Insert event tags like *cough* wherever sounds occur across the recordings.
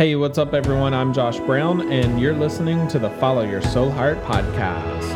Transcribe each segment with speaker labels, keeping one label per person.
Speaker 1: Hey, what's up, everyone? I'm Josh Brown, and you're listening to the Follow Your Soulheart podcast.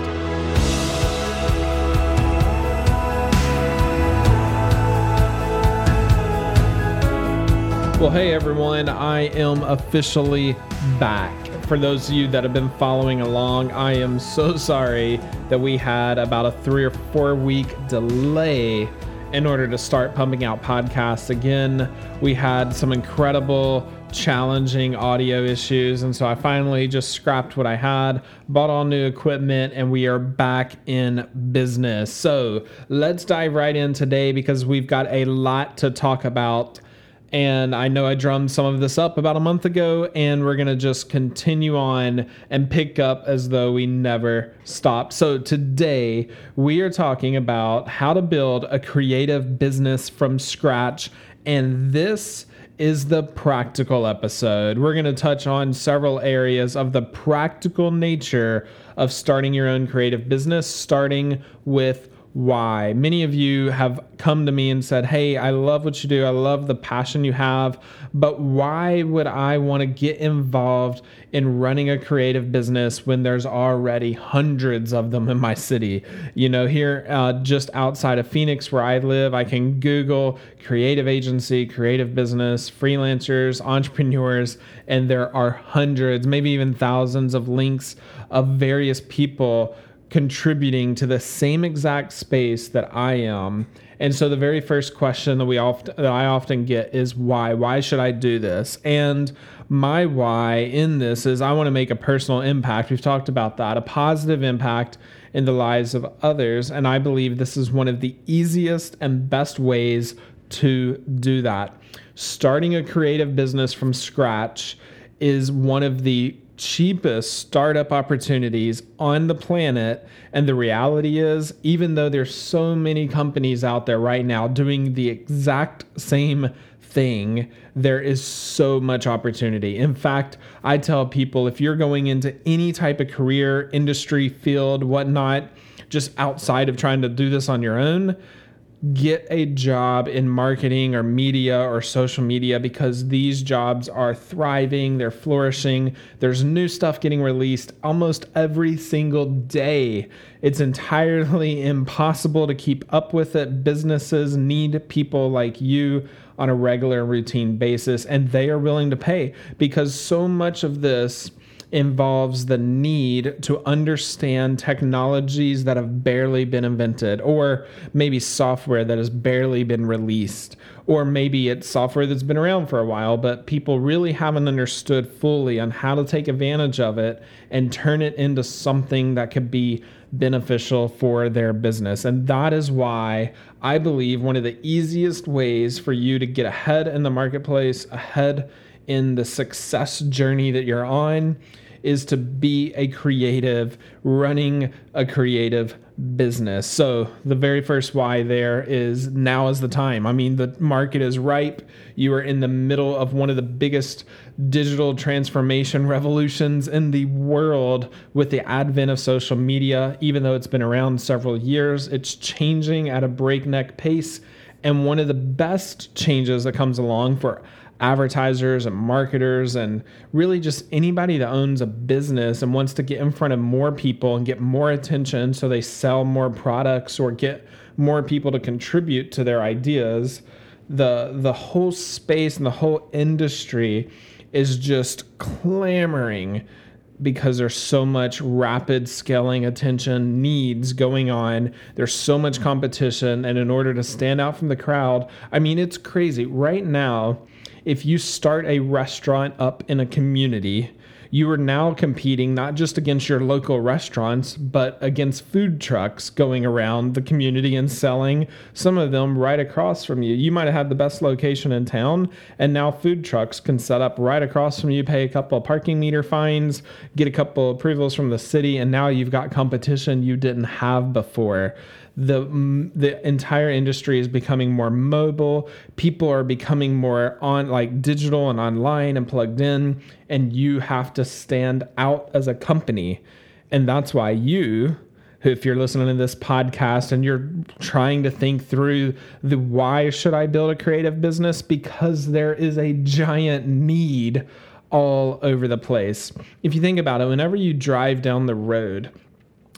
Speaker 1: Well, hey, everyone, I am officially back. For those of you that have been following along, I am so *laughs* sorry that we had about a three or four week delay in order to start pumping out podcasts again. We had some incredible challenging audio issues. And so I finally just scrapped what I had, bought all new equipment, and we are back in business. So let's dive right in today because we've got a lot to talk about. And I know I drummed some of this up about a month ago, and we're to just continue on and pick up as though we never stopped. So, today we are talking about how to build a creative business from scratch. And this is the practical episode. We're going to touch on several areas of the practical nature of starting your own creative business, starting with why. Many of you have come to me and said, Hey, I love what you do. I love the passion you have, but why would I want to get involved in running a creative business when there's already hundreds of them in my city? You know, here uh, just outside of Phoenix, where I live, I can Google creative agency, creative business, freelancers, entrepreneurs, and there are hundreds, maybe even thousands of links of various people contributing to the same exact space that I am. And so the very first question that we often that I often get is why? Why should I do this? And my why in this is I want to make a personal impact. We've talked about that, a positive impact in the lives of others, and I believe this is one of the easiest and best ways to do that. Starting a creative business from scratch is one of the cheapest startup opportunities on the planet. And the reality is, even though there's so many companies out there right now doing the exact same thing, there is so much opportunity. In fact, I tell people if you're going into any type of career, industry, field, whatnot, just outside of trying to do this on your own, get a job in marketing or media or social media because these jobs are thriving, they're flourishing. There's new stuff getting released almost every single day. It's entirely *laughs* impossible to keep up with it. Businesses need people like you on a regular routine basis, and they are willing to pay because so much of this involves the need to understand technologies that have barely been invented, or maybe software that has barely been released, or maybe it's software that's been around for a while, but people really haven't understood fully on how to take advantage of it and turn it into something that could be beneficial for their business. And that is why I believe one of the easiest ways for you to get ahead in the marketplace, ahead in the success journey that you're on is to be a creative, running a creative business. So the very first why there is now is the time. I mean, the market is ripe. You are in the middle of one of the biggest digital transformation *laughs* revolutions in the world with the advent of social media. Even though it's been around several years, it's changing at a breakneck pace. And one of the best changes that comes along for advertisers and marketers and really just anybody that owns a business and wants to get in front of more people and get more attention so they sell more products or get more people to contribute to their ideas the the whole space and the whole industry is just clamoring because there's so much rapid scaling attention needs going on. There's so much competition. And in order to stand out from the crowd, I mean, it's crazy. Right now, if you start a restaurant up in a community, you are now competing not just against your local restaurants, but against food trucks going around the community and selling some of them right across from you. You might have had the best location in town, and now food trucks can set up right across from you, pay a couple of parking meter fines, get a couple approvals from the city, and now you've got competition you didn't have before the mm, the entire industry is becoming more mobile. People are becoming more on like digital and online and plugged in, and you have to stand out as a company, and that's why you. If you're listening to this podcast and you're trying to think through the why should I build a creative business? Because there is a giant need all over the place. If you think about it, whenever you drive down the road,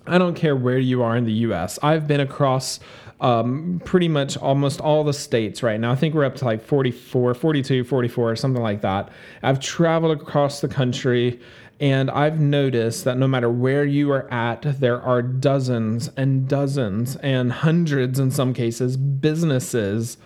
Speaker 1: I don't care where you are in the US, I've been across um, pretty much almost all the states right now. I think we're up to like 44, 42, 44, something like that. I've traveled across the country and I've noticed that no matter where you are at, there are dozens and dozens and hundreds in some cases businesses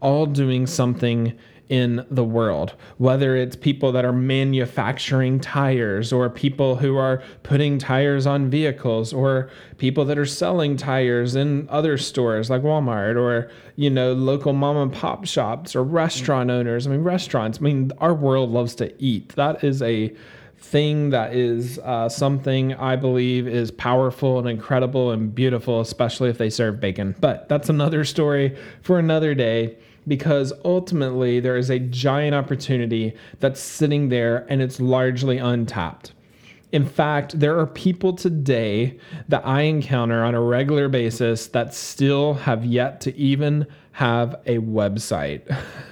Speaker 1: all doing something in the world, whether it's people that are manufacturing tires or people who are putting tires on vehicles or people that are selling tires in other stores like Walmart or, you know, local mom and pop shops or restaurant owners. I mean, restaurants, I mean, our world loves to eat. That is a thing that is uh, something I believe is powerful and incredible and beautiful, especially if they serve bacon. But that's another story for another day because ultimately there is a giant opportunity that's sitting there and it's largely untapped. In fact, there are people today that I encounter on a regular basis that still have yet to even have a website.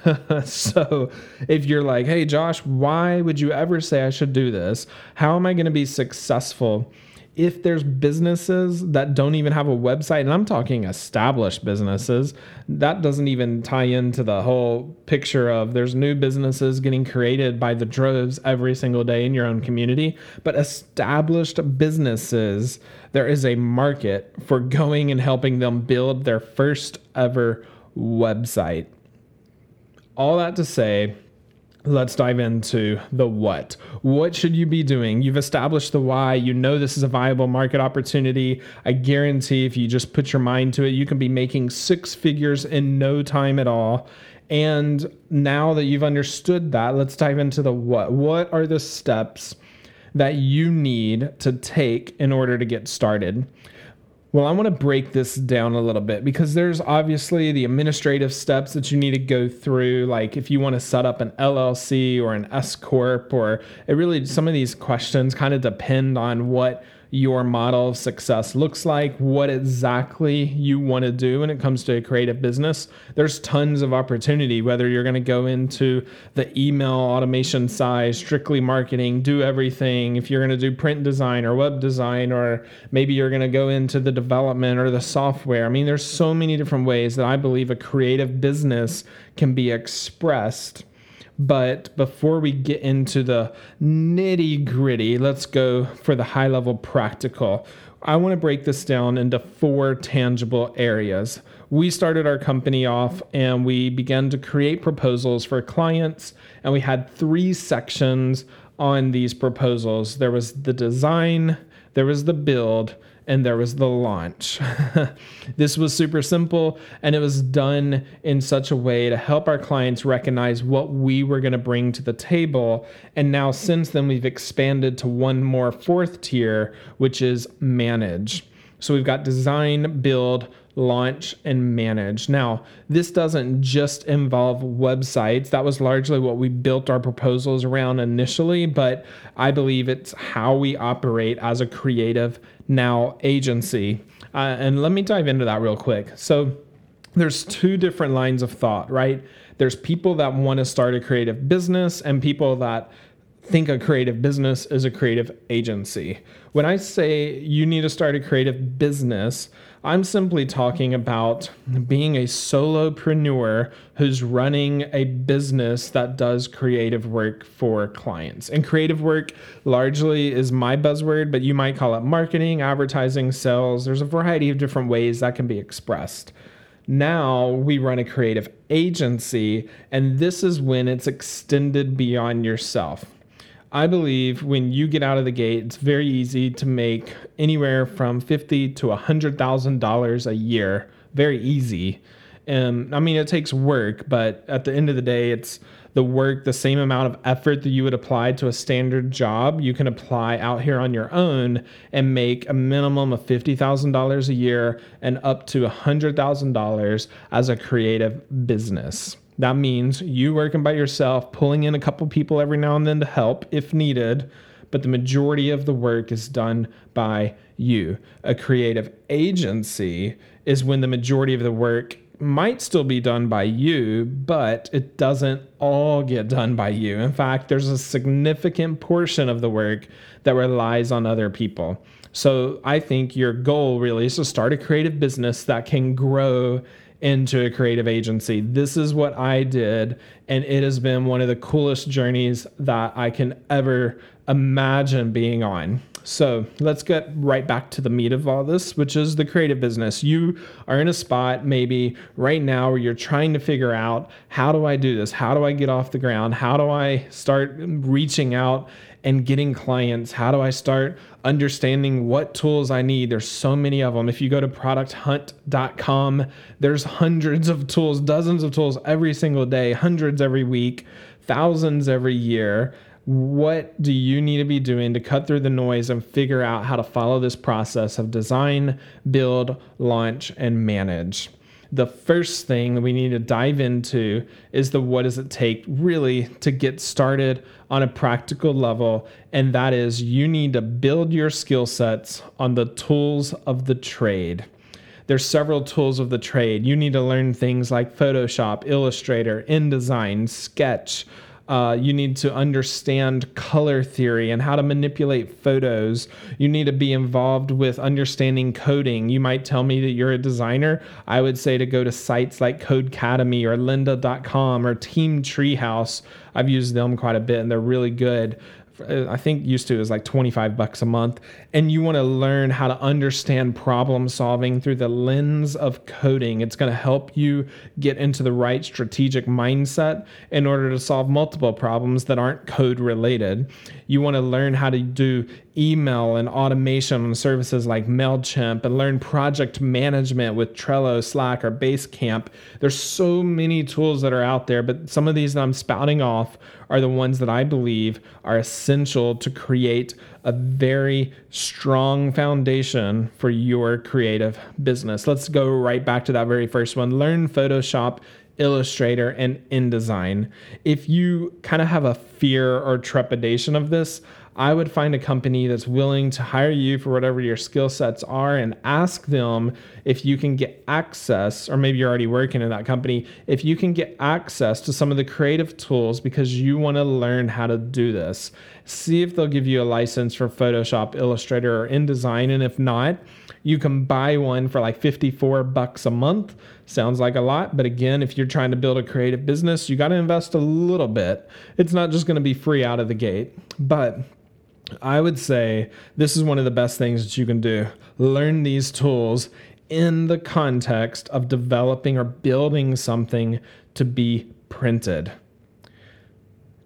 Speaker 1: *laughs* so if you're like, hey, Josh, why would you ever say I should do this? How am I going to be successful? If there's businesses that don't even have a website, and I'm talking established businesses, that doesn't even tie into the whole picture of there's new businesses getting created by the droves every single day in your own community. But established businesses, there is a market for going and helping them build their first ever website. All that to say, let's dive into the what. What should you be doing? You've established the why. You know this is a viable market opportunity. I guarantee if you just put your mind to it, you can be making six figures in no time at all. And now that you've understood that, let's dive into the what. What are the steps that you need to take in order to get started? Well, I want to break this down a little bit because there's obviously the administrative steps that you need to go through. Like if you want to set up an LLC or an S Corp, or it really, some of these questions kind of depend on what your model of success looks like, what exactly you want to do when it comes to a creative business. There's tons of opportunity, whether you're going to go into the email automation side, strictly marketing, do everything, if you're going to do print design or web design, or maybe you're going to go into the development or the software. I mean, there's so many different ways that I believe a creative business can be expressed but before we get into the nitty gritty, let's go for the high level practical. I want to break this down into four tangible areas. We started our company off and we began to create proposals for clients, and we had three sections on these proposals there was the design, there was the build, and there was the launch. *laughs* this was super simple and it was done in such a way to help our clients recognize what we were going to bring to the table. And now, since then, we've expanded to one more fourth tier, which is manage. So we've got design, build, launch, and manage. Now, this doesn't just involve websites. That was largely what we built our proposals around initially, but I believe it's how we operate as a creative now agency. Uh, and let me dive into that real quick. So, there's two different lines of thought, right? There's people that want to start a creative business and people that think a creative business is a creative agency. When I say you need to start a creative business, I'm simply talking about being a solopreneur who's running a business that does creative work for clients. And creative work largely is my buzzword, but you might call it marketing, advertising, sales. There's a variety of different ways that can be expressed. Now we run a creative agency, and this is when it's extended beyond yourself. I believe when you get out of the gate, it's very easy to make anywhere from fifty to a hundred thousand dollars a year. Very easy. And I mean, it takes work, but at the end of the day, it's the work, the same amount of effort that you would apply to a standard job, you can apply out here on your own and make a minimum of $50,000 a year and up to $100,000 as a creative business. That means you working by yourself, pulling in a couple people every now and then to help if needed, but the majority of the work is done by you. A creative agency is when the majority of the work might still be done by you, but it doesn't all get done by you. In fact, there's a significant portion of the work that relies on other people. So I think your goal really is to start a creative business that can grow into a creative agency. This is what I did, and it has been one of the coolest journeys that I can ever imagine being on. So let's get right back to the meat of all this, which is the creative business. You are in a spot maybe right now where you're trying to figure out how do I do this? How do I get off the ground? How do I start reaching out and getting clients? How do I start understanding what tools I need? There's so many of them. If you go to producthunt.com, there's hundreds of tools, dozens of tools every single day, hundreds every week, thousands every year what do you need to be doing to cut through the noise and figure out how to follow this process of design, build, launch, and manage? The first thing that we need to dive into is the what does it take really to get started on a practical level. And that is you need to build your skill sets on the tools of the trade there's several tools of the trade. You need to learn things like Photoshop, Illustrator, InDesign, Sketch, uh, you need to understand color theory and how to manipulate photos. You need to be involved with understanding coding. You might tell me that you're a designer. I would say to go to sites like Codecademy or lynda.com or Team Treehouse. I've used them quite a bit and they're really good. Uh, I think used to is like 25 bucks a month. And you want to learn how to understand problem solving through the lens of coding. It's going to help you get into the right strategic mindset in order to solve multiple problems that aren't code related. You want to learn how to do email and automation on services like MailChimp and learn project management with Trello, Slack, or Basecamp. There's so many tools that are out there, but some of these that I'm spouting off are the ones that I believe are essential to create a very strong foundation for your creative business. Let's go right back to that very first one. Learn Photoshop Illustrator, and InDesign. If you kind of have a fear or trepidation of this, I would find a company that's willing to hire you for whatever your skill sets are and ask them if you can get access, or maybe you're already working in that company, if you can get access to some of the creative tools because you want to learn how to do this. See if they'll give you a license for Photoshop, Illustrator, or InDesign. And if not, you can buy one for like 54 bucks a month. Sounds like a lot, but again, if you're trying to build a creative business, you got to invest a little bit. It's not just going to be free out of the gate. But I would say this is one of the best things that you can do. Learn these tools in the context of developing or building something to be printed.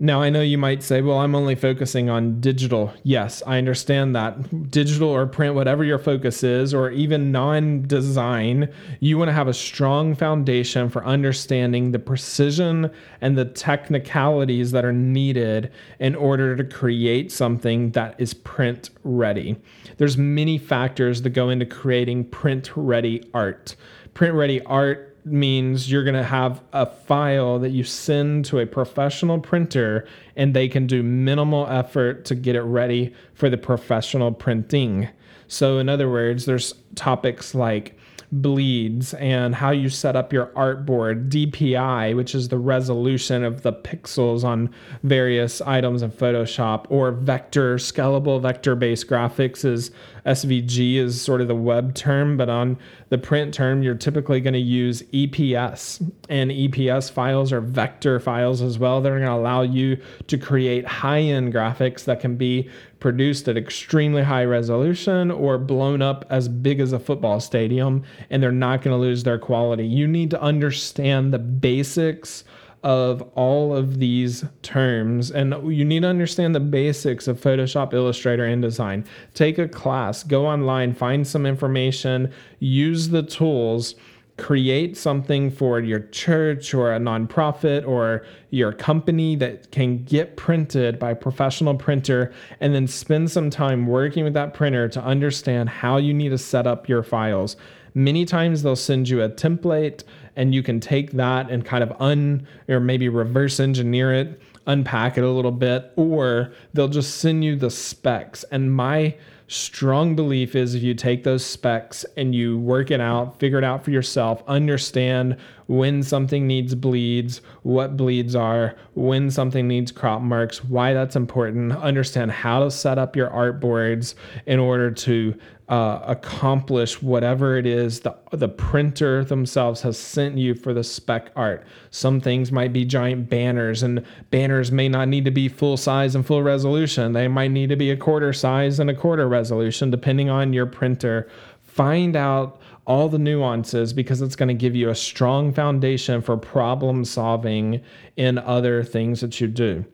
Speaker 1: Now, I know you might say, well, I'm only focusing on digital. Yes, I understand that. Digital or print, whatever your focus is, or even non design, you want to have a strong foundation for understanding the precision and the technicalities that are needed in order to create something that is print ready. There's many factors that go into creating print ready art. Print ready art means you're going to have a file that you send to a professional printer and they can do minimal effort to get it ready for the professional printing. So, in other words, there's topics like bleeds and how you set up your artboard, DPI, which is the resolution of the pixels on various items in Photoshop, or vector, scalable vector based graphics is SVG is sort of the web term, but on the print term, you're typically going to use EPS. And EPS files are vector files as well. They're going to allow you to create high end graphics that can be produced at extremely high resolution or blown up as big as a football stadium, and they're not going to lose their quality. You need to understand the basics of all of these terms and you need to understand the basics of Photoshop, Illustrator, and InDesign. Take a class, go online, find some information, use the tools create something for your church or a nonprofit or your company that can get printed by a professional printer and then spend some time working with that printer to understand how you need to set up your files. Many times they'll send you a template and you can take that and kind of un or maybe reverse engineer it, unpack it a little bit, or they'll just send you the specs. And my strong belief is if you take those specs and you work it out, figure it out for yourself, understand when something needs bleeds, what bleeds are, when something needs crop marks, why that's important, understand how to set up your artboards in order to uh, accomplish whatever it is the, the printer themselves has sent you for the spec art. Some things might be giant banners, and banners may not need to be full size and full resolution. They might need to be a quarter size and a quarter resolution, depending on your printer. Find out all the nuances because it's going to give you a strong foundation for problem solving in other things that you do.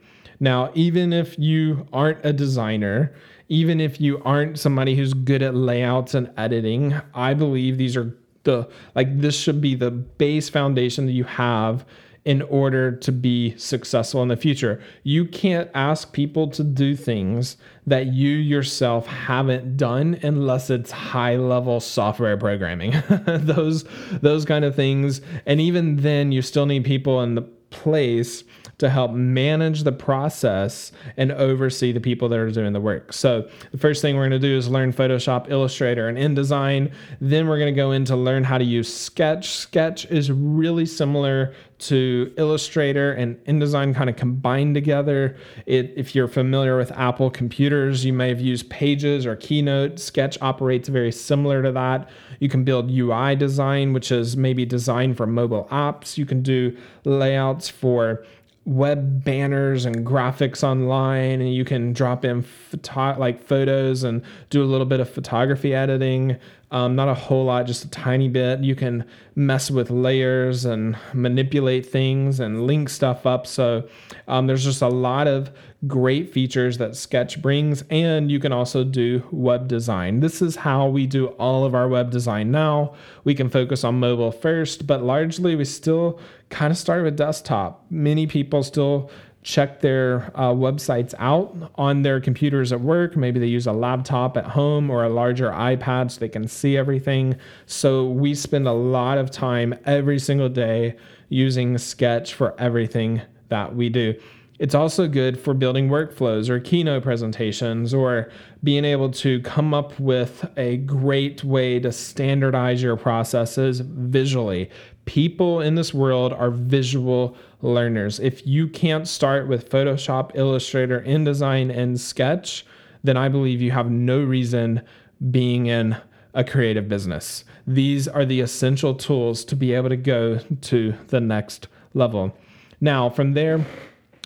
Speaker 1: Now, even if you aren't a designer, even if you aren't somebody who's good at layouts and editing, I believe these are the like this should be the base foundation that you have in order to be successful in the future. You can't ask people to do things that you yourself haven't done unless it's high level software programming. *laughs* those those kind of things and even then you still need people in the place to help manage the process and oversee the people that are doing the work. So, the first thing we're going to do is learn Photoshop, Illustrator, and InDesign. Then we're going to go into learn how to use Sketch. Sketch is really similar to Illustrator and InDesign kind of combined together. It, if you're familiar with Apple computers, you may have used Pages or Keynote. Sketch operates very similar to that. You can build UI design, which is maybe designed for mobile apps. You can do layouts for web banners and graphics online and you can drop in photo- like photos and do a little bit of photography editing um, not a whole lot just a tiny bit. You can mess with layers and manipulate things and link stuff up. So um, there's just a lot of great features that sketch brings and you can also do web design. This is how we do all of our web design now. We can focus on mobile first but largely we still kind of start with desktop. Many people still check their uh, websites out on their computers at work. Maybe they use a laptop at home or a larger iPad so they can see everything. So we spend a lot of time every single day using Sketch for everything that we do. It's also good for building workflows or keynote presentations or being able to come up with a great way to standardize your processes visually. People in this world are visual learners. If you can't start with Photoshop, Illustrator, InDesign, and Sketch, then I believe you have no reason being in a creative business. These are the essential tools to be able to go to the next level. Now, from there,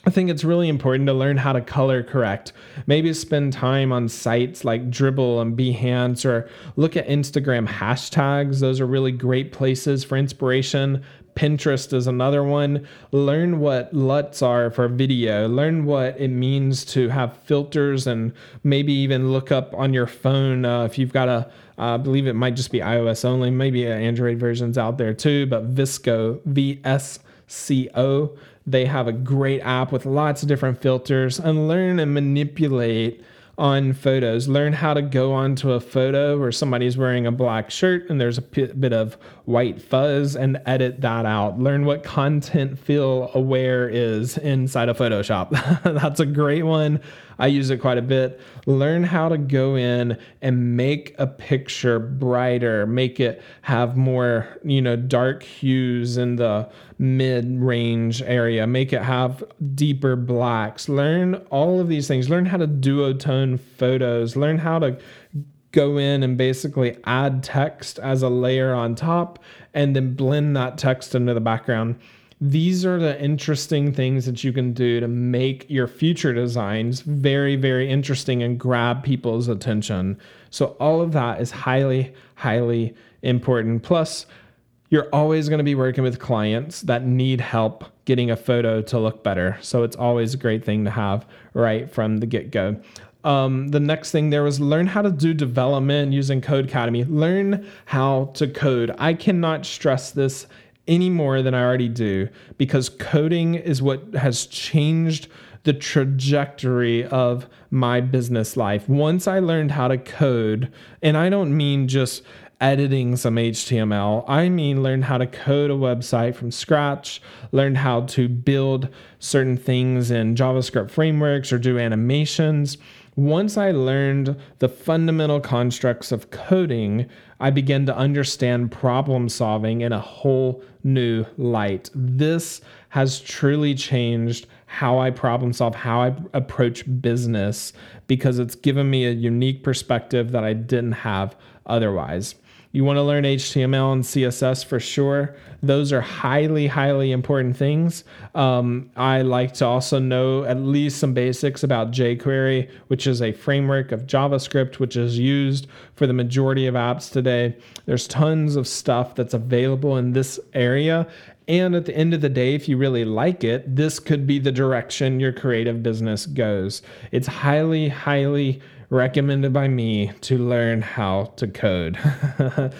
Speaker 1: I think it's really important to learn how to color correct. Maybe spend time on sites like Dribbble and Behance or look at Instagram hashtags. Those are really great places for inspiration. Pinterest is another one. Learn what LUTs are for video. Learn what it means to have filters and maybe even look up on your phone uh, if you've got a I believe it might just be iOS only, maybe Android versions out there too, but VSCO, V S C O they have a great app with lots of different filters and learn and manipulate on photos. Learn how to go onto a photo where somebody's wearing a black shirt and there's a p- bit of white fuzz and edit that out. Learn what content fill aware is inside of Photoshop. *laughs* That's a great one. I use it quite a bit. Learn how to go in and make a picture brighter, make it have more, you know, dark hues in the mid range area, make it have deeper blacks. Learn all of these things. Learn how to duotone photos. Learn how to go in and basically add text as a layer on top and then blend that text into the background these are the interesting things that you can do to make your future designs very, very interesting and grab people's attention. So, all of that is highly, highly important. Plus, you're always going to be working with clients that need help getting a photo to look better. So, it's always a great thing to have right from the get go. Um, the next thing there was learn how to do development using Codecademy. Learn how to code. I cannot stress this any more than I already do because coding is what has changed the trajectory of my business life. Once I learned how to code, and I don't mean just editing some HTML. I mean, learned how to code a website from scratch, learned how to build certain things in JavaScript frameworks or do animations. Once I learned the fundamental constructs of coding, I began to understand problem solving in a whole new light. This has truly changed how I problem solve, how I approach business, because it's given me a unique perspective that I didn't have otherwise. You want to learn HTML and CSS for sure. Those are highly, highly important things. Um, I like to also know at least some basics about jQuery, which is a framework of JavaScript, which is used for the majority of apps today. There's tons of stuff that's available in this area. And at the end of the day, if you really like it, this could be the direction your creative business goes. It's highly, highly recommended by me to learn how to code.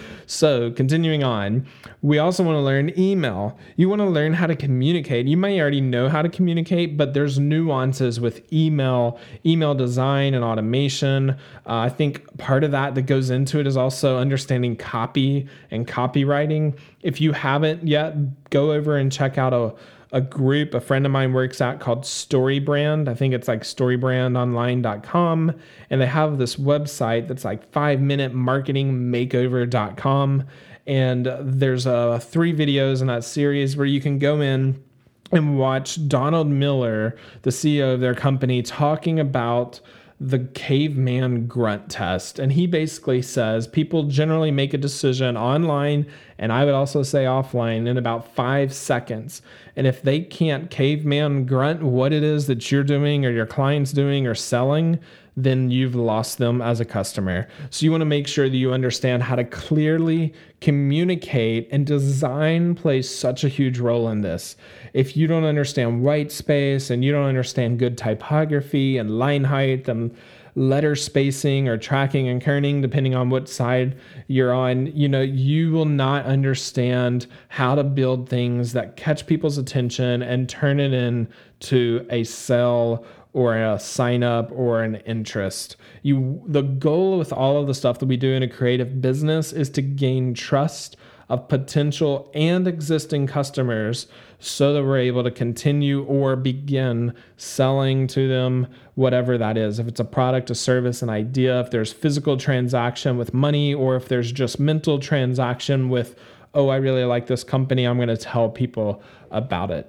Speaker 1: *laughs* so, continuing on, we also want to learn email. You want to learn how to communicate. You may already know how to communicate, but there's nuances with email, email design and automation. Uh, I think part of that that goes into it is also understanding copy and copywriting. If you haven't yet, go over and check out a a group a friend of mine works at called Storybrand. I think it's like storybrandonline.com. And they have this website that's like five minute marketing makeover.com. And there's uh, three videos in that series where you can go in and watch Donald Miller, the CEO of their company, talking about the caveman grunt test. And he basically says people generally make a decision online, and I would also say offline, in about five seconds. And if they can't caveman grunt what it is that you're doing or your client's doing or selling, then you've lost them as a customer. So you want to make sure that you understand how to clearly communicate and design plays such a huge role in this. If you don't understand white space and you don't understand good typography and line height and letter spacing or tracking and kerning depending on what side you're on you know you will not understand how to build things that catch people's attention and turn it into a sell or a sign up or an interest. You the goal with all of the stuff that we do in a creative business is to gain trust of potential and existing customers so that we're able to continue or begin selling to them whatever that is. If it's a product, a service, an idea, if there's physical transaction with money or if there's just mental transaction with oh, I really like this company, I'm going to tell people about it.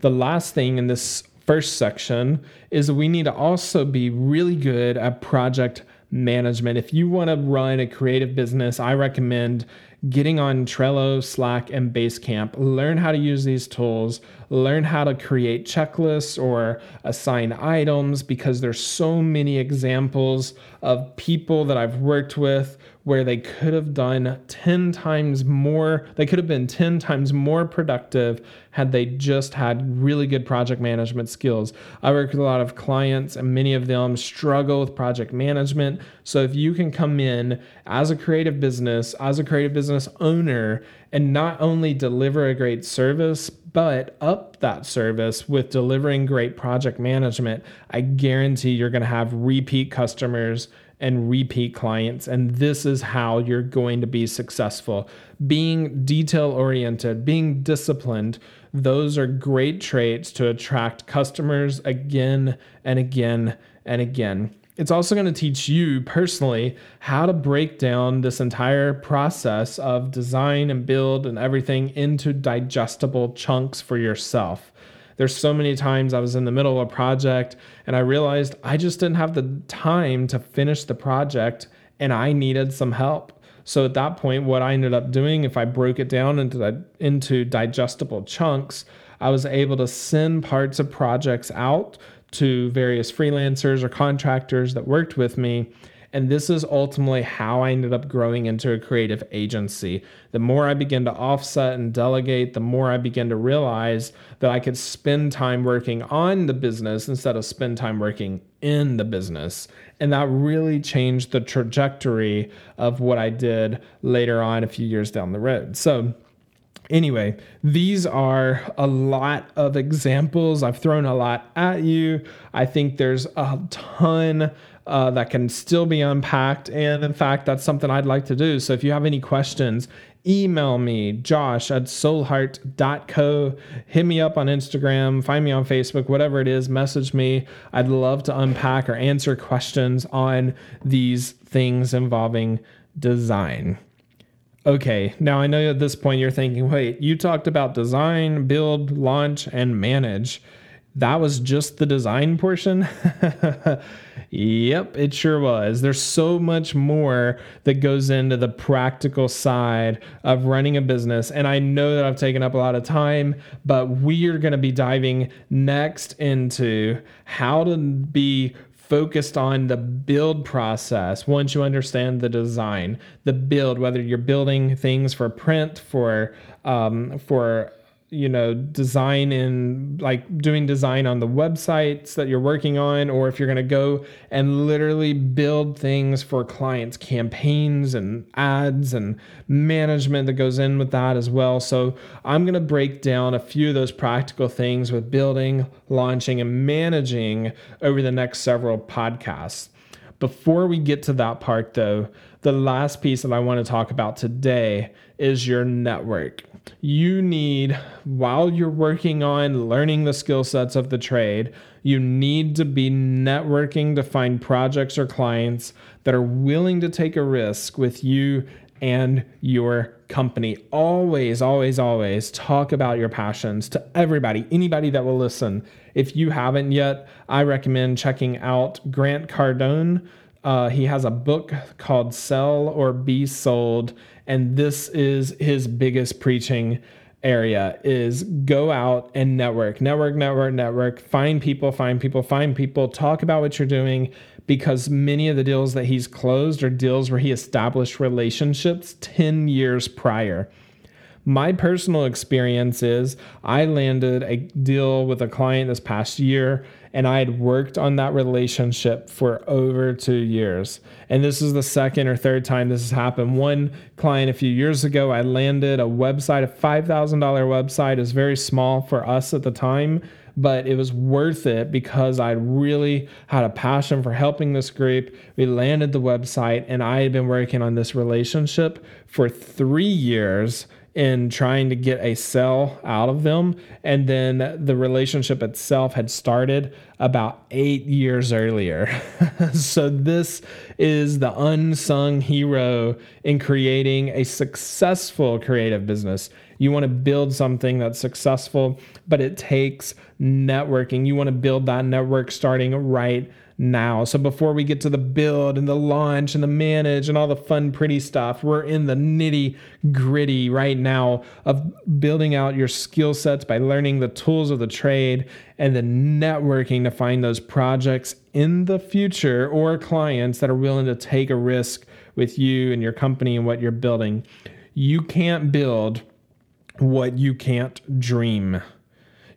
Speaker 1: The last thing in this first section is we need to also be really good at project management. If you want to run a creative business, I recommend getting on Trello, Slack, and Basecamp. Learn how to use these tools, learn how to create checklists or assign items because there's so many examples of people that I've worked with where they could have done 10 times more, they could have been 10 times more productive had they just had really good project management skills. I work with a lot of clients, and many of them struggle with project management. So if you can come in as a creative business, as a creative business owner, and not only deliver a great service, but up that service with delivering great project management, I guarantee you're going to have repeat customers and repeat clients. And this is how you're going to be successful. Being detail oriented, being disciplined, those are great traits to attract customers again and again and again. It's also going to teach you personally how to break down this entire process of design and build and everything into digestible chunks for yourself. There's so many times I was in the middle of a project and I realized I just didn't have the time to finish the project and I needed some help. So at that point, what I ended up doing, if I broke it down into, into digestible chunks, I was able to send parts of projects out to various freelancers or contractors that worked with me and this is ultimately how I ended up growing into a creative agency. The more I began to offset and delegate, the more I began to realize that I could spend time working on the business instead of spend time working in the business. And that really changed the trajectory of what I did later on a few years down the road. So, Anyway, these are a lot of examples. I've thrown a lot at you. I think there's a ton uh, that can still be unpacked. And in fact, that's something I'd like to do. So if you have any questions, email me, josh at soulheart.co. Hit me up on Instagram, find me on Facebook, whatever it is, message me. I'd love to unpack or answer questions on these things involving design. Okay, now I know at this point you're thinking, wait, you talked about design, build, launch, and manage. That was just the design portion? *laughs* yep, it sure was. There's so much more that goes into the practical side of running a business. And I know that I've taken up a lot of time, but we are going to be diving next into how to be focused on the build process once you understand the design the build whether you're building things for print for um, for you know design in like doing design on the websites that you're working on or if you're going to go and literally build things for clients campaigns and ads and management that goes in with that as well. So i'm going to break down a few of those practical things with building launching and managing over the next several podcasts. Before we get to that part though the last piece that i want to talk about today is your network you need, while you're working on learning the skill sets of the trade, you need to be networking to find projects or clients that are willing to take a risk with you and your company. Always, always, always talk about your passions to everybody, anybody that will listen. If you haven't yet, I recommend checking out Grant Cardone. Uh, he has a book called Sell or Be Sold and this is his biggest preaching area is go out and network network network network find people find people find people talk about what you're doing because many of the deals that he's closed are deals where he established relationships 10 years prior. My personal experience is I landed a deal with a client this past year and I had worked on that relationship for over two years. And this is the second or third time this has happened. One client a few years ago, I landed a website, a $5,000 website. It was very small for us at the time, but it was worth it because I really had a passion for helping this group. We landed the website, and I had been working on this relationship for three years in trying to get a sell out of them. And then the relationship itself had started about eight years earlier. *laughs* so this is the unsung hero in creating a successful creative business. You want to build something that's successful, but it takes networking. You want to build that network starting right now. So before we get to the build and the launch and the manage and all the fun, pretty stuff, we're in the nitty gritty right now of building out your skill sets by learning the tools of the trade and then networking to find those projects in the future or clients that are willing to take a risk with you and your company and what you're building. You can't build what you can't dream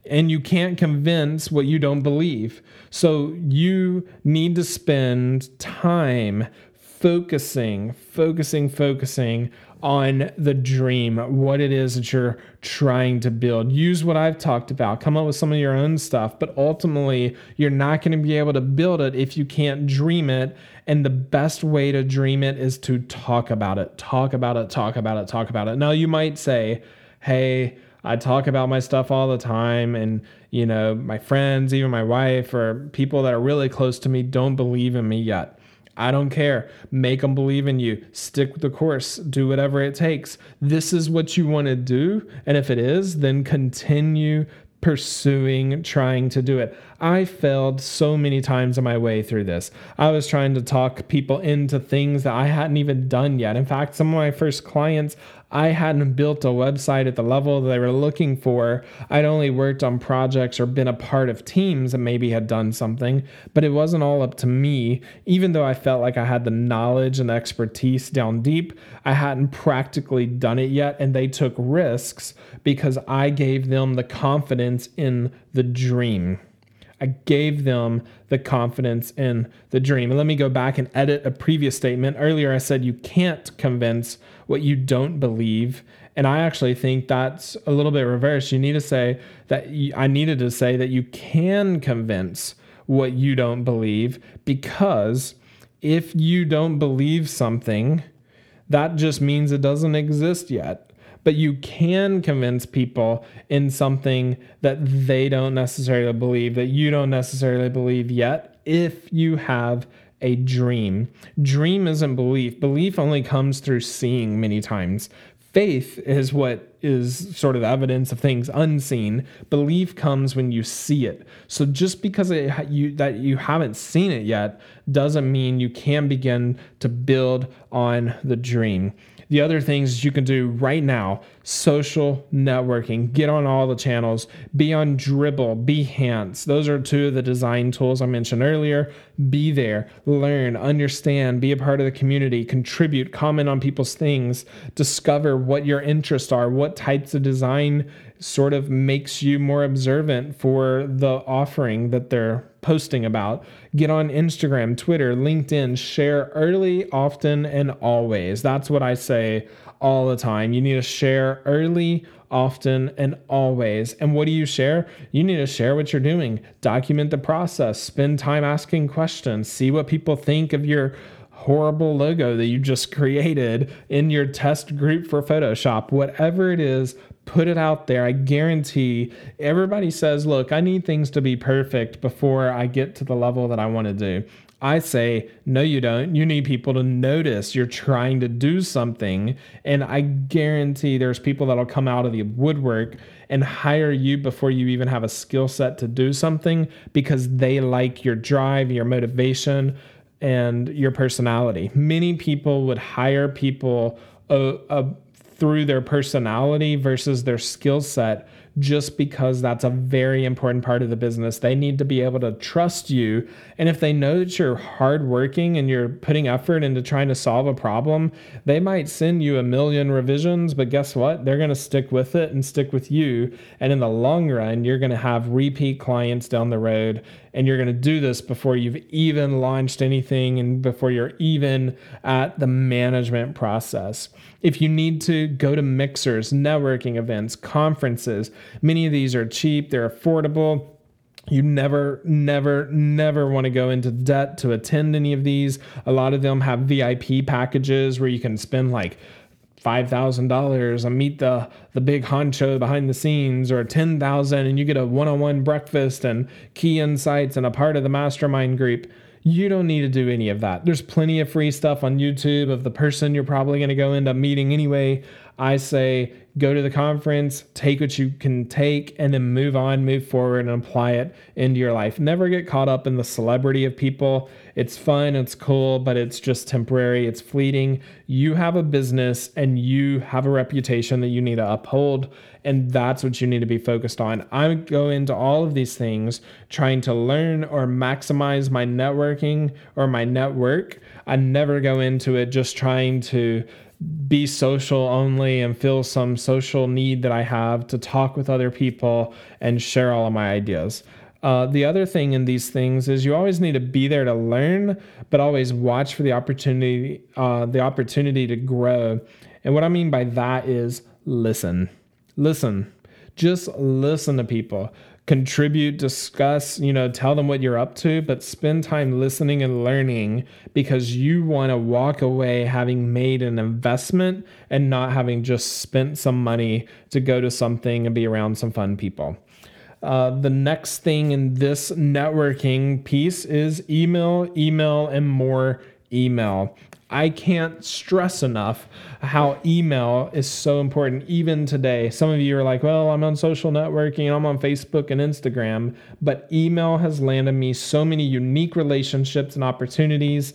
Speaker 1: and you can't convince what you don't believe. So you need to spend time focusing, focusing, focusing on the dream, what it is that you're trying to build. Use what I've talked about, come up with some of your own stuff, but ultimately, you're not going to be able to build it if you can't dream it. And the best way to dream it is to talk about it, talk about it, talk about it, talk about it. Now, you might say, hey, I talk about my stuff all the time, and you know, my friends, even my wife, or people that are really close to me don't believe in me yet. I don't care. Make them believe in you. Stick with the course. Do whatever it takes. This is what you want to do. And if it is, then continue pursuing trying to do it. I failed so many times on my way through this. I was trying to talk people into things that I hadn't even done yet. In fact, some of my first clients, I hadn't built a website at the level they were looking for. I'd only worked on projects or been a part of teams that maybe had done something, but it wasn't all up to me. Even though I felt like I had the knowledge and expertise down deep, I hadn't practically done it yet, and they took risks because I gave them the confidence in the dream. I gave them the confidence in the dream. And let me go back and edit a previous statement. Earlier, I said you can't convince what you don't believe. And I actually think that's a little bit reversed. You need to say that you, I needed to say that you can convince what you don't believe because if you don't believe something, that just means it doesn't exist yet. But you can convince people in something that they don't necessarily believe, that you don't necessarily believe yet, if you have a dream. Dream isn't belief. Belief only comes through seeing many times. Faith is what is sort of evidence of things unseen. Belief comes when you see it. So just because it, you, that you haven't seen it yet doesn't mean you can begin to build on the dream. The other things you can do right now social networking, get on all the channels, be on Dribbble, Behance. Those are two of the design tools I mentioned earlier. Be there, learn, understand, be a part of the community, contribute, comment on people's things, discover what your interests are, what types of design sort of makes you more observant for the offering that they're posting about. Get on Instagram, Twitter, LinkedIn, share early, often, and always. That's what I say all the time. You need to share early, often, and always. And what do you share? You need to share what you're doing, document the process, spend time asking questions, see what people think of your horrible logo that you just created in your test group for Photoshop. Whatever it is, put it out there. I guarantee everybody says, Look, I need things to be perfect before I get to the level that I want to do. I say, no, you don't. You need people to notice you're trying to do something. And I guarantee there's people that'll come out of the woodwork and hire you before you even have a skill set to do something because they like your drive, your motivation, and your personality. Many people would hire people uh, uh, through their personality versus their skill set just because that's a very important part of the business. They need to be able to trust you. And if they know that you're hardworking and you're putting effort into trying to solve a problem, they might send you a million revisions, but guess what? They're going to stick with it and stick with you. And in the long run, you're going to have repeat clients down the road and you're going to do this before you've even launched anything and before you're even at the management process. If you need to go to mixers, networking events, conferences, many of these are cheap, they're affordable. You never, never, never want to go into debt to attend any of these. A lot of them have VIP packages where you can spend like five thousand dollars and meet the the big honcho behind the scenes, or ten thousand and you get a one on one breakfast and key insights and a part of the mastermind group. You don't need to do any of that. There's plenty of free stuff on YouTube of the person you're probably going to go end up meeting anyway. I say go to the conference, take what you can take, and then move on, move forward, and apply it into your life. Never get caught up in the celebrity of people. It's fun, it's cool, but it's just temporary, it's fleeting. You have a business and you have a reputation that you need to uphold, and that's what you need to be focused on. I go into all of these things trying to learn or maximize my networking or my network. I never go into it just trying to be social only and feel some social need that I have to talk with other people and share all of my ideas. Uh, the other thing in these things is you always need to be there to learn, but always watch for the opportunity, uh, the opportunity to grow. And what I mean by that is listen, listen, just listen to people contribute, discuss, you know, tell them what you're up to, but spend time listening and learning because you want to walk away having made an investment and not having just spent some money to go to something and be around some fun people. Uh, the next thing in this networking piece is email, email, and more email. I can't stress enough how email is so important even today. Some of you are like, well, I'm on social networking, I'm on Facebook and Instagram, but email has landed me so many unique relationships and opportunities,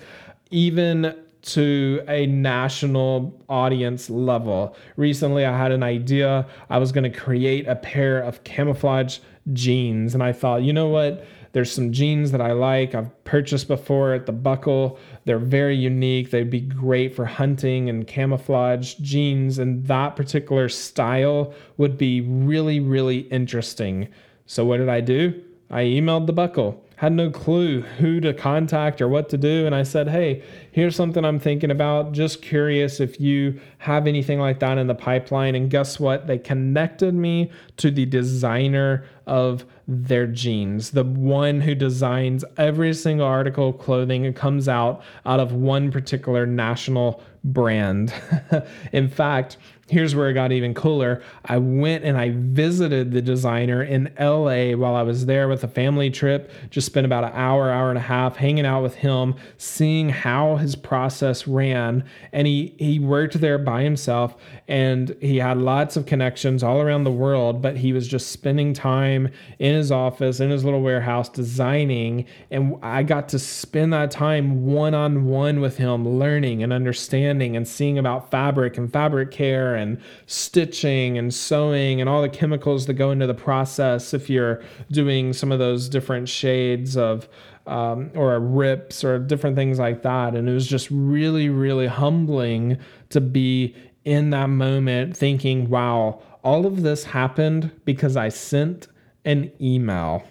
Speaker 1: even to a national audience level. Recently, I had an idea. I was going to create a pair of camouflage jeans, and I thought, you know what? There's some jeans that I like. I've purchased before at the Buckle. They're very unique. They'd be great for hunting and camouflage jeans, and that particular style would be really, really interesting. So, what did I do? I emailed the Buckle. Had no clue who to contact or what to do. And I said, Hey, here's something I'm thinking about. Just curious if you have anything like that in the pipeline. And guess what? They connected me to the designer of their jeans, the one who designs every single article of clothing and comes out out of one particular national brand. *laughs* in fact, here's where it got even cooler. I went and I visited the designer in LA while I was there with a family trip. Just spent about an hour, hour and a half hanging out with him, seeing how his process ran. And he he worked there by himself and he had lots of connections all around the world, but he was just spending time in his office, in his little warehouse designing. And I got to spend that time one on one with him, learning and understanding and seeing about fabric and fabric care and stitching and sewing and all the chemicals that go into the process if you're doing some of those different shades of um, or rips or different things like that. And it was just really, really humbling to be in that moment thinking, wow, all of this happened because I sent an email.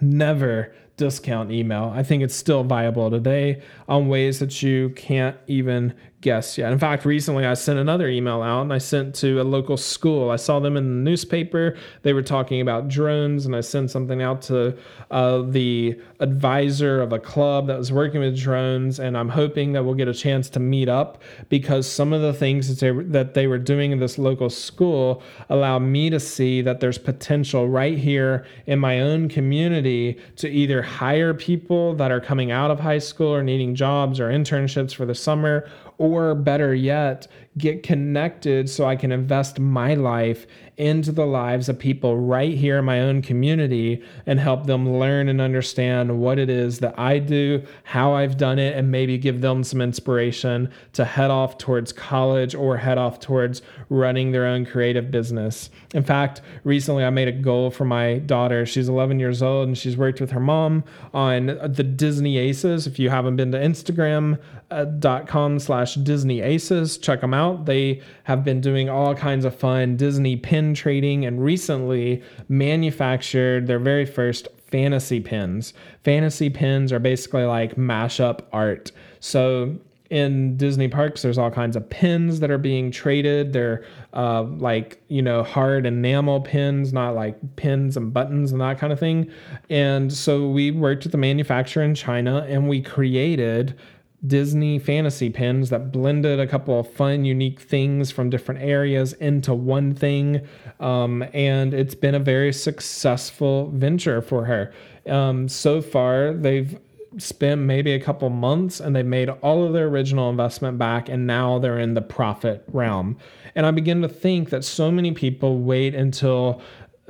Speaker 1: Never discount email. I think it's still viable today on ways that you can't even guess yet. In fact, recently I sent another email out and I sent to a local school. I saw them in the newspaper. They were talking about drones, and I sent something out to uh, the advisor of a club that was working with drones. And I'm hoping that we'll get a chance to meet up because some of the things that they, that they were doing in this local school allow me to see that there's potential right here in my own community to either hire people that are coming out of high school or needing jobs or internships for the summer or better yet, get connected so I can invest my life into the lives of people right here in my own community and help them learn and understand what it is that I do, how I've done it, and maybe give them some inspiration to head off towards college or head off towards running their own creative business. In fact, recently I made a goal for my daughter. She's 11 years old and she's worked with her mom on the Disney Aces. If you haven't been to Instagram.com uh, slash Disney Aces, check them out. They have been doing all kinds of fun Disney pin trading and recently manufactured their very first fantasy pins. Fantasy pins are basically like mashup art. So in Disney parks, there's all kinds of pins that are being traded. They're uh, like, you know, hard enamel pins, not like pins and buttons and that kind of thing. And so we worked with the manufacturer in China and we created Disney fantasy pins that blended a couple of fun, unique things from different areas into one thing. Um, and it's been a very successful venture for her. Um, so far, they've spent maybe a couple months and they made all of their original investment back, and now they're in the profit realm. And I begin to think that so many people wait until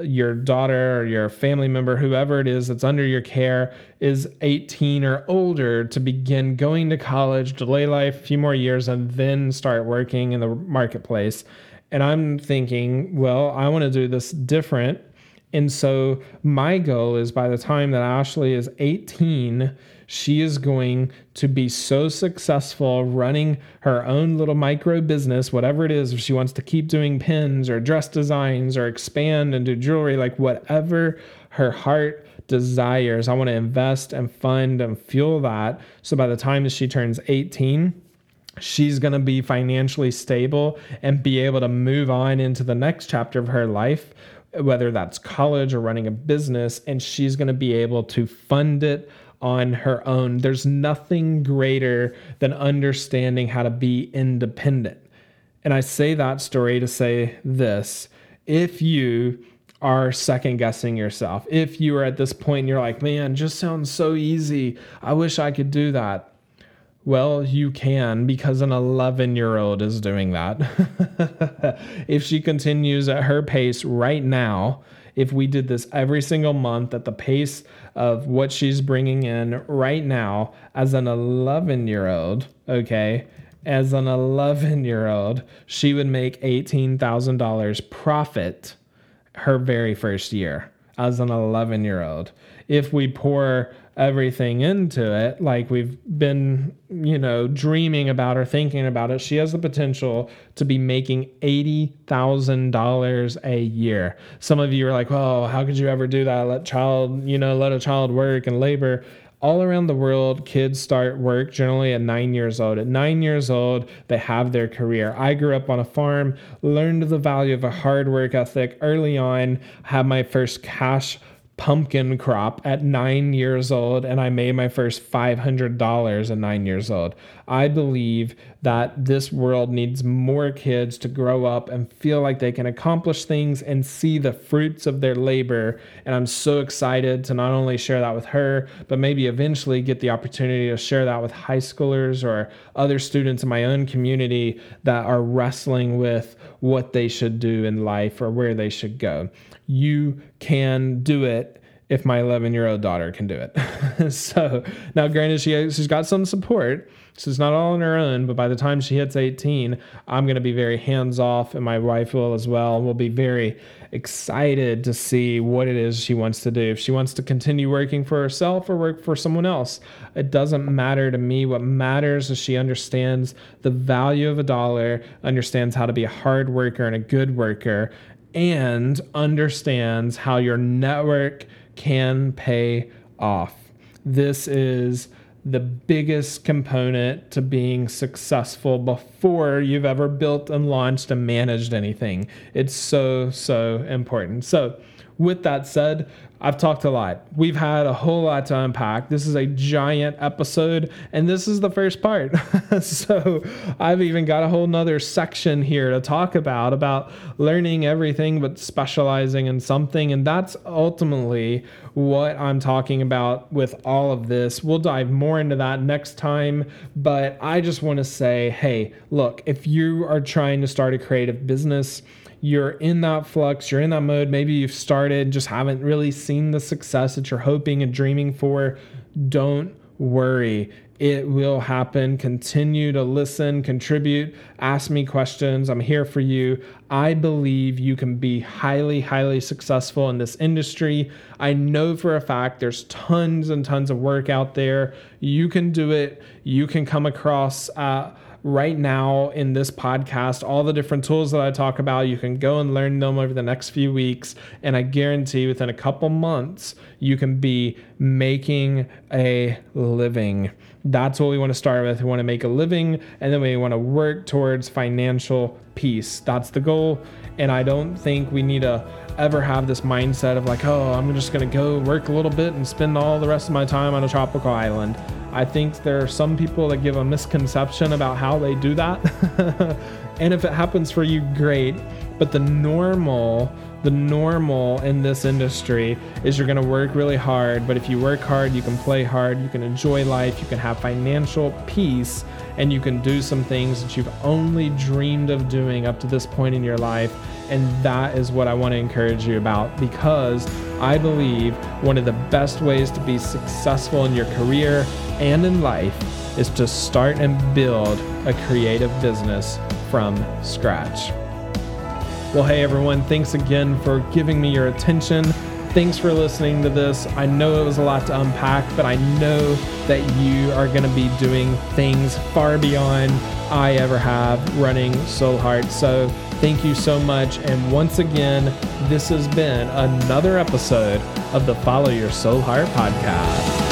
Speaker 1: your daughter or your family member, whoever it is that's under your care, is 18 or older to begin going to college, delay life a few more years, and then start working in the marketplace. And I'm thinking, well, I want to do this different. And so my goal is by the time that Ashley is 18, she is going to be so successful running her own little micro business, whatever it is, if she wants to keep doing pins or dress designs or expand and do jewelry, like whatever her heart desires. I want to invest and fund and fuel that. So by the time she turns 18, she's going to be financially stable and be able to move on into the next chapter of her life whether that's college or running a business and she's going to be able to fund it on her own. There's nothing greater than understanding how to be independent. And I say that story to say this if you are second guessing yourself, if you are at this point and you're like, man, just sounds so easy, I wish I could do that. Well, you can because an 11 year old is doing that. *laughs* if she continues at her pace right now, if we did this every single month at the pace of what she's bringing in right now as an 11 year old, okay, as an 11 year old, she would make $18,000 profit her very first year. as an 11 year old. If we pour everything into it, like we've been, you know, dreaming about or thinking about it, she has the potential to be making $80,000 a year. Some of you are like, well how could you ever do that? Let child, you know, let a child work and labor all around the world, kids start work generally at nine years old. At nine years old, they have their career. I grew up on a farm, learned the value of a hard work ethic early on, had my first cash pumpkin crop at nine years old and I made my first $500 at nine years old. I believe that this world needs more kids to grow up and feel like they can accomplish things and see the fruits of their labor. And I'm so excited to not only share that with her, but maybe eventually get the opportunity to share that with high schoolers or other students in my own community that are wrestling with what they should do in life or where they should go you can do it if my 11 year old daughter can do it. *laughs* so now, granted, she she's got some support. So it's not all on her own, but by the time she hits 18, I'm going to be very hands off, and my wife will as well. We'll be very excited to see what it is she wants to do. If she wants to continue working for herself or work for someone else, it doesn't matter to me. What matters is she understands the value of a dollar, understands how to be a hard worker and a good worker, and understands how your network can pay off. This is the biggest component to being successful before you've ever built and launched and managed anything. It's so, so important. So, with that said, I've talked a lot. We've had a whole lot to unpack. This is a giant episode, and this is the first part. *laughs* so I've even got a whole nother section here to talk about about learning everything but specializing in something. And that's ultimately what I'm talking about with all of this. We'll dive more into that next time. But I just want to say, hey, look, if you are trying to start a creative business, you're in that flux, you're in that mode. Maybe you've started, just haven't really seen the success that you're hoping and dreaming for. Don't worry. It will happen. Continue to listen, contribute, ask me questions. I'm here for you. I believe you can be highly, highly successful in this industry. I know for a fact there's tons and tons of work out there. You can do it. You can come across. Uh, right now in this podcast, all the different tools that I talk about. You can go and learn them over the next few weeks. And I guarantee within a couple months, you can be making a living. That's what we want to start with. We want to make a living and then we want to work towards financial peace. That's the goal. And I don't think we need to ever have this mindset of like, oh, I'm just going to go work a little bit and spend all the rest of my time on a tropical island. I think there are some people that give a misconception about how they do that. *laughs* and if it happens for you, great. But the normal, the normal in this industry is you're going to work really hard. But if you work hard, you can play hard, you can enjoy life, you can have financial peace, and you can do some things that you've only dreamed of doing up to this point in your life. And that is what I want to encourage you about because I believe one of the best ways to be successful in your career and in life is to start and build a creative business from scratch. Well, hey everyone, thanks again for giving me your attention. Thanks for listening to this. I know it was a lot to unpack, but I know that you are going to be doing things far beyond I ever have running Soulheart. So, thank you so much. And once again, this has been another episode of the Follow Your Soulheart podcast.